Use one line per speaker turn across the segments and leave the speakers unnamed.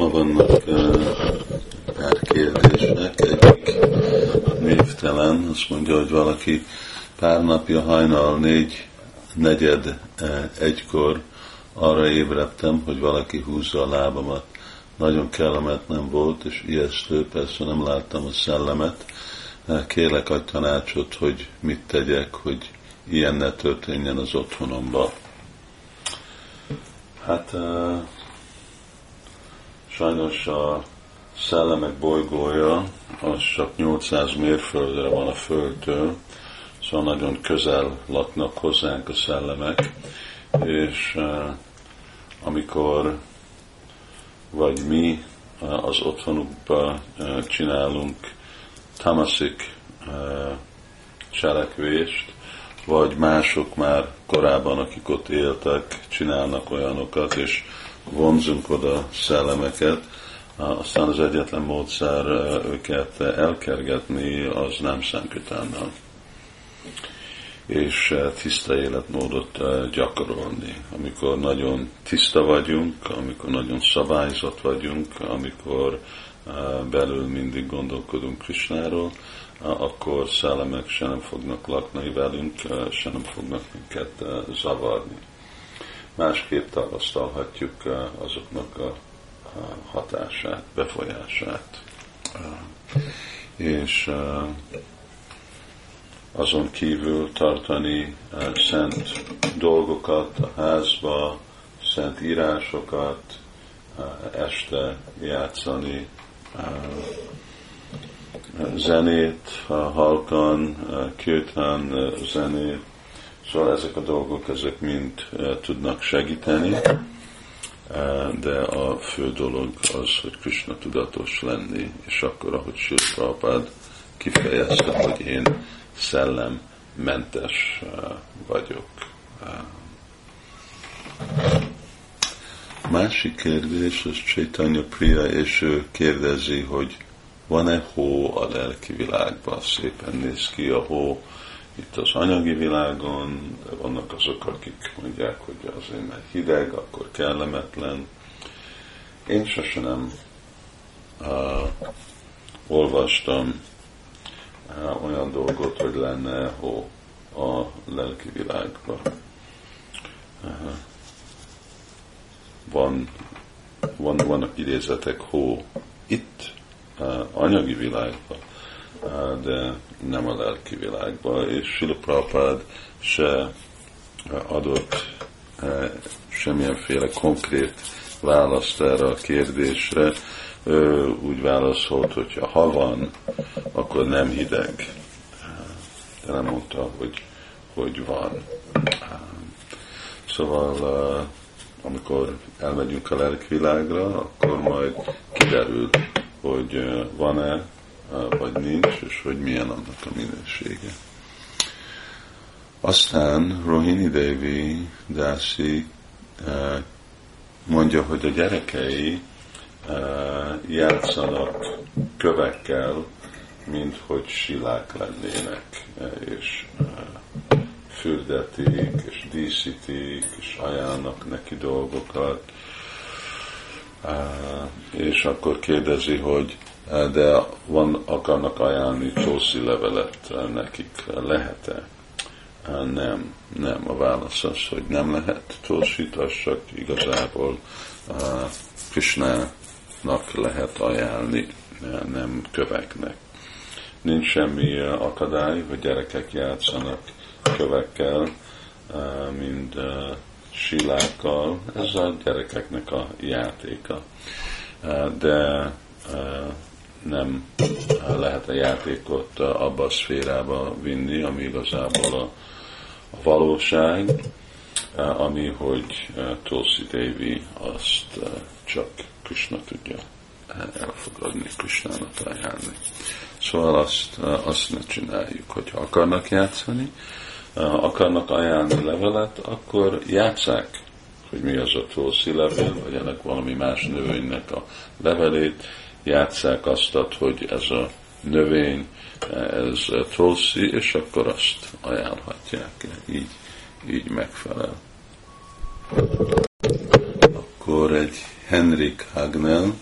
Ma vannak pár kérdések, egyik névtelen, azt mondja, hogy valaki pár napja hajnal négy, negyed egykor arra ébredtem, hogy valaki húzza a lábamat. Nagyon kellemetlen volt, és ijesztő, persze nem láttam a szellemet. Kérlek adj tanácsot, hogy mit tegyek, hogy ilyen ne történjen az otthonomba. Hát Sajnos a szellemek bolygója az csak 800 mérföldre van a Földtől, szóval nagyon közel laknak hozzánk a szellemek, és uh, amikor vagy mi uh, az otthonukba uh, csinálunk tamaszik cselekvést, vagy mások már korábban, akik ott éltek, csinálnak olyanokat, és vonzunk oda szellemeket, aztán az egyetlen módszer őket elkergetni az nem Szankritánnal és tiszta életmódot gyakorolni. Amikor nagyon tiszta vagyunk, amikor nagyon szabályzott vagyunk, amikor belül mindig gondolkodunk Krisnáról, akkor szellemek se nem fognak lakni velünk, se nem fognak minket zavarni másképp tapasztalhatjuk uh, azoknak a hatását, befolyását. Uh, és uh, azon kívül tartani szent dolgokat a házba, szent írásokat, este játszani zenét, halkan, kirtán zenét, Szóval ezek a dolgok, ezek mind eh, tudnak segíteni, eh, de a fő dolog az, hogy Krishna tudatos lenni, és akkor, ahogy Sri Prabhupád kifejezte, hogy én szellemmentes eh, vagyok. Másik kérdés, az Chaitanya Priya, és ő kérdezi, hogy van-e hó a lelki világban? Szépen néz ki a hó, itt az anyagi világon, vannak azok, akik mondják, hogy azért mert hideg, akkor kellemetlen. Én sose nem uh, olvastam uh, olyan dolgot, hogy lenne hó a lelki világban. Uh, van, van, vannak idézetek hó itt, uh, anyagi világban, de nem a lelki világba, és Sila Prabhupád se adott e, semmilyenféle konkrét választ erre a kérdésre. Ő úgy válaszolt, hogy ha van, akkor nem hideg. De nem mondta, hogy, hogy van. Szóval amikor elmegyünk a lelkvilágra, akkor majd kiderül, hogy van-e vagy nincs, és hogy milyen annak a minősége. Aztán Rohini Devi Dasi mondja, hogy a gyerekei játszanak kövekkel, mint hogy silák lennének, és fürdetik, és díszítik, és ajánlnak neki dolgokat. És akkor kérdezi, hogy de van, akarnak ajánlani tószi levelet nekik, lehet-e? Nem, nem. A válasz az, hogy nem lehet tósit, az csak igazából Krishnának lehet ajánlni, nem köveknek. Nincs semmi akadály, hogy gyerekek játszanak kövekkel, mint silákkal. Ez a gyerekeknek a játéka. De nem lehet a játékot abba a szférába vinni, ami igazából a, a valóság, ami, hogy Tulsi Devi azt csak Krishna tudja elfogadni, Krishnának ajánlni. Szóval azt, azt ne csináljuk, hogyha akarnak játszani, akarnak ajánlni levelet, akkor játszák, hogy mi az a Tulsi levél, vagy ennek valami más növénynek a levelét, játsszák azt, hogy ez a növény, ez tulsi, és akkor azt ajánlhatják. Így, így megfelel. Akkor egy Henrik Hagnell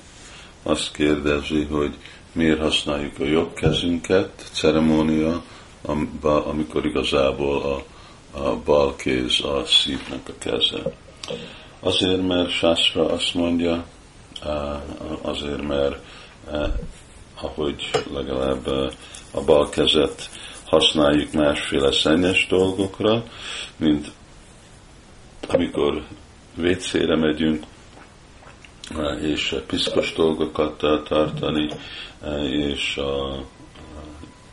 azt kérdezi, hogy miért használjuk a jobb kezünket ceremónia, amikor igazából a, a bal kéz a szívnek a keze. Azért, mert Sászra azt mondja, azért, mert ahogy legalább a bal kezet használjuk másféle szennyes dolgokra, mint amikor vécére megyünk, és piszkos dolgokat tartani, és a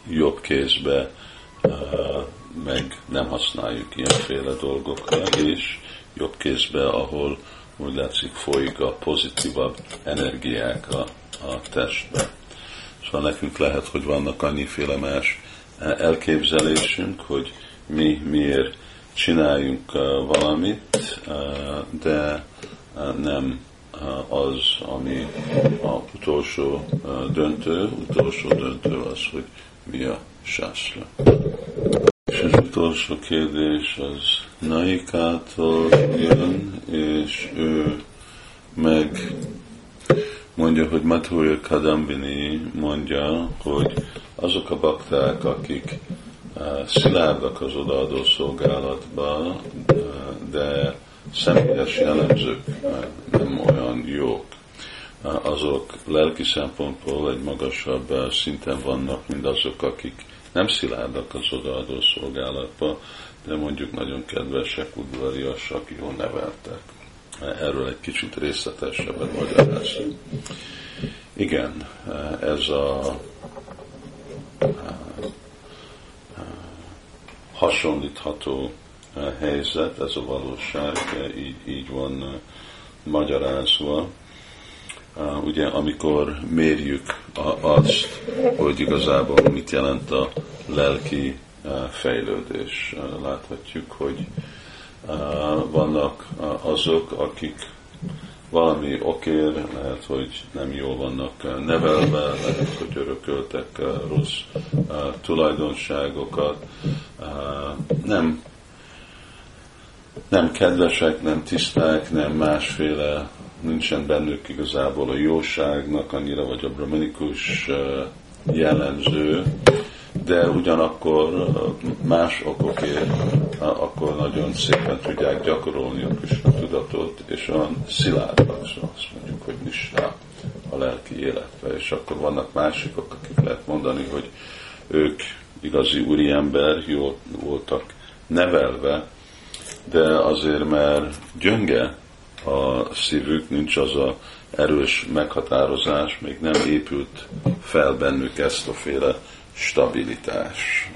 jobb kézbe meg nem használjuk ilyenféle dolgokra, és jobb kézbe, ahol úgy látszik folyik a pozitívabb energiák a, a testbe. Szóval nekünk lehet, hogy vannak annyiféle más elképzelésünk, hogy mi miért csináljunk valamit, de nem az, ami a utolsó döntő, utolsó döntő az, hogy mi a sászra. És az utolsó kérdés az Naikától jön, és ő meg mondja, hogy Madhurya Kadambini mondja, hogy azok a bakták, akik szilárdak az odaadó szolgálatba, de személyes jellemzők nem olyan jók. Azok lelki szempontból egy magasabb szinten vannak, mint azok, akik nem szilárdak az odaadó szolgálatba, de mondjuk nagyon kedvesek, udvariasak, jól neveltek. Erről egy kicsit részletesebben magyarázunk. Igen, ez a hasonlítható helyzet, ez a valóság, így, így van magyarázva. Ugye, amikor mérjük azt, hogy igazából mit jelent a lelki fejlődés, láthatjuk, hogy vannak azok, akik valami okér, lehet, hogy nem jól vannak nevelve, lehet, hogy örököltek rossz tulajdonságokat, nem, nem kedvesek, nem tiszták, nem másféle, nincsen bennük igazából a jóságnak annyira, vagy a brahmanikus jellemző, de ugyanakkor más okokért akkor nagyon szépen tudják gyakorolni a Krishna tudatot, és olyan szilárdak, szóval azt mondjuk, hogy nisrá a lelki életbe, és akkor vannak másikok, akik lehet mondani, hogy ők igazi úriember, jól voltak nevelve, de azért, mert gyönge a szívük, nincs az a erős meghatározás, még nem épült fel bennük ezt a féle stabilitás.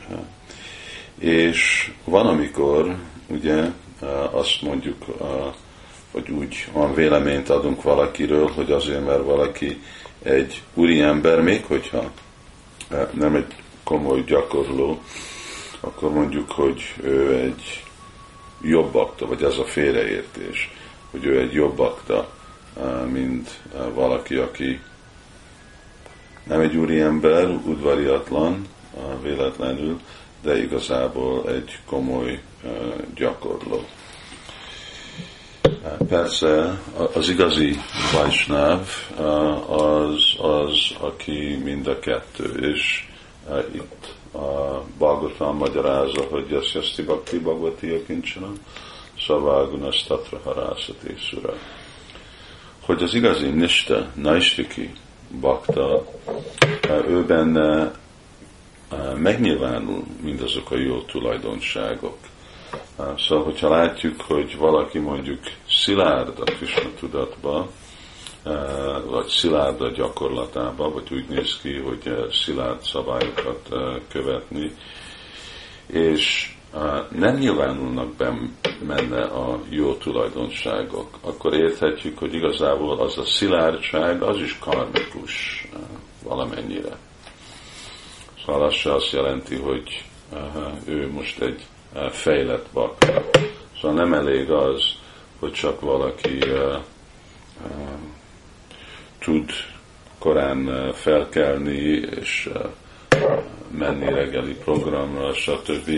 És van, amikor ugye azt mondjuk, hogy úgy van véleményt adunk valakiről, hogy azért, mert valaki egy ember, még hogyha nem egy komoly gyakorló, akkor mondjuk, hogy ő egy jobb akta, vagy ez a félreértés, hogy ő egy jobb akta, mint valaki, aki nem egy úriember, udvariatlan véletlenül, de igazából egy komoly gyakorló. Persze az igazi Vajsnáv az, az, aki mind a kettő, és itt a Bhagavatam magyarázza, hogy Yasjaszti Bhakti Bhagavati Akincsanam, Szavágunas Tatra Harászati Hogy az igazi Nista, Naistiki bakta, ő benne megnyilvánul mindazok a jó tulajdonságok. Szóval, hogyha látjuk, hogy valaki mondjuk szilárd a Krishna tudatba, vagy szilárd a gyakorlatába, vagy úgy néz ki, hogy szilárd szabályokat követni, és nem nyilvánulnak benne a jó tulajdonságok, akkor érthetjük, hogy igazából az a szilárdság, az is karmikus valamennyire. Szóval az se azt jelenti, hogy ő most egy fejlett bakta. Szóval nem elég az, hogy csak valaki tud korán felkelni és menni reggeli programra, stb.,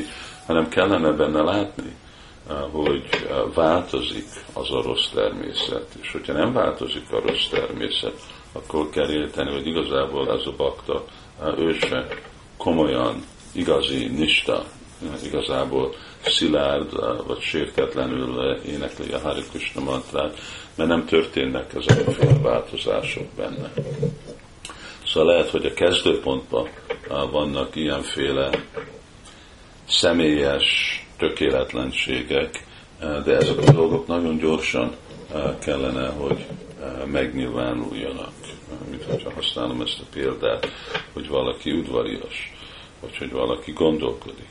hanem kellene benne látni, hogy változik az a rossz természet, és hogyha nem változik a rossz természet, akkor kell érteni, hogy igazából ez a bakta, ő se komolyan, igazi nista, igazából szilárd, vagy sértetlenül énekli a Hari Krishna mantrát, mert nem történnek ezek a változások benne. Szóval lehet, hogy a kezdőpontban vannak ilyenféle személyes tökéletlenségek, de ezek a dolgok nagyon gyorsan kellene, hogy megnyilvánuljanak. Mint hogyha használom ezt a példát, hogy valaki udvarias, vagy hogy valaki gondolkodik,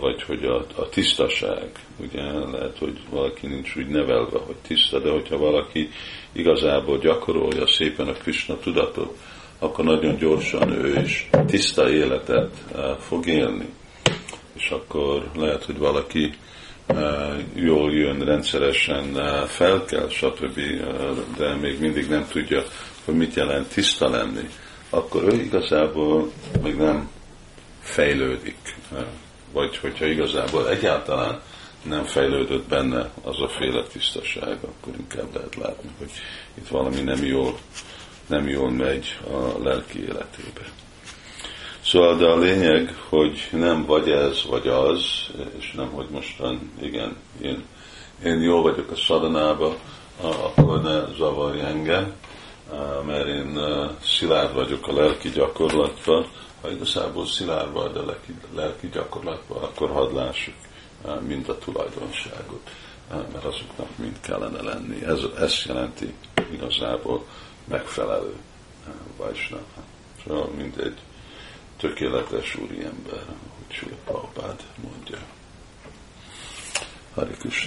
vagy hogy a, a tisztaság, ugye lehet, hogy valaki nincs úgy nevelve, hogy tiszta, de hogyha valaki igazából gyakorolja szépen a Krishna tudatot, akkor nagyon gyorsan ő is tiszta életet fog élni. És akkor lehet, hogy valaki jól jön, rendszeresen felkel, stb., de még mindig nem tudja, hogy mit jelent tiszta lenni, akkor ő igazából még nem fejlődik. Vagy hogyha igazából egyáltalán nem fejlődött benne az a féle tisztaság, akkor inkább lehet látni, hogy itt valami nem jól, nem jól megy a lelki életébe. Szóval de a lényeg, hogy nem vagy ez, vagy az, és nem, hogy mostan, igen, én, én jól vagyok a szadanába, akkor ne zavarj engem, mert én szilárd vagyok a lelki gyakorlatban, ha igazából szilárd vagy a lelki, lelki gyakorlatban, akkor hadd lássuk mind a tulajdonságot, mert azoknak mind kellene lenni. Ez, ez jelenti igazából megfelelő Vajsnava. Szóval mindegy tökéletes úriember, hogy Sula Prabhupád mondja. Hari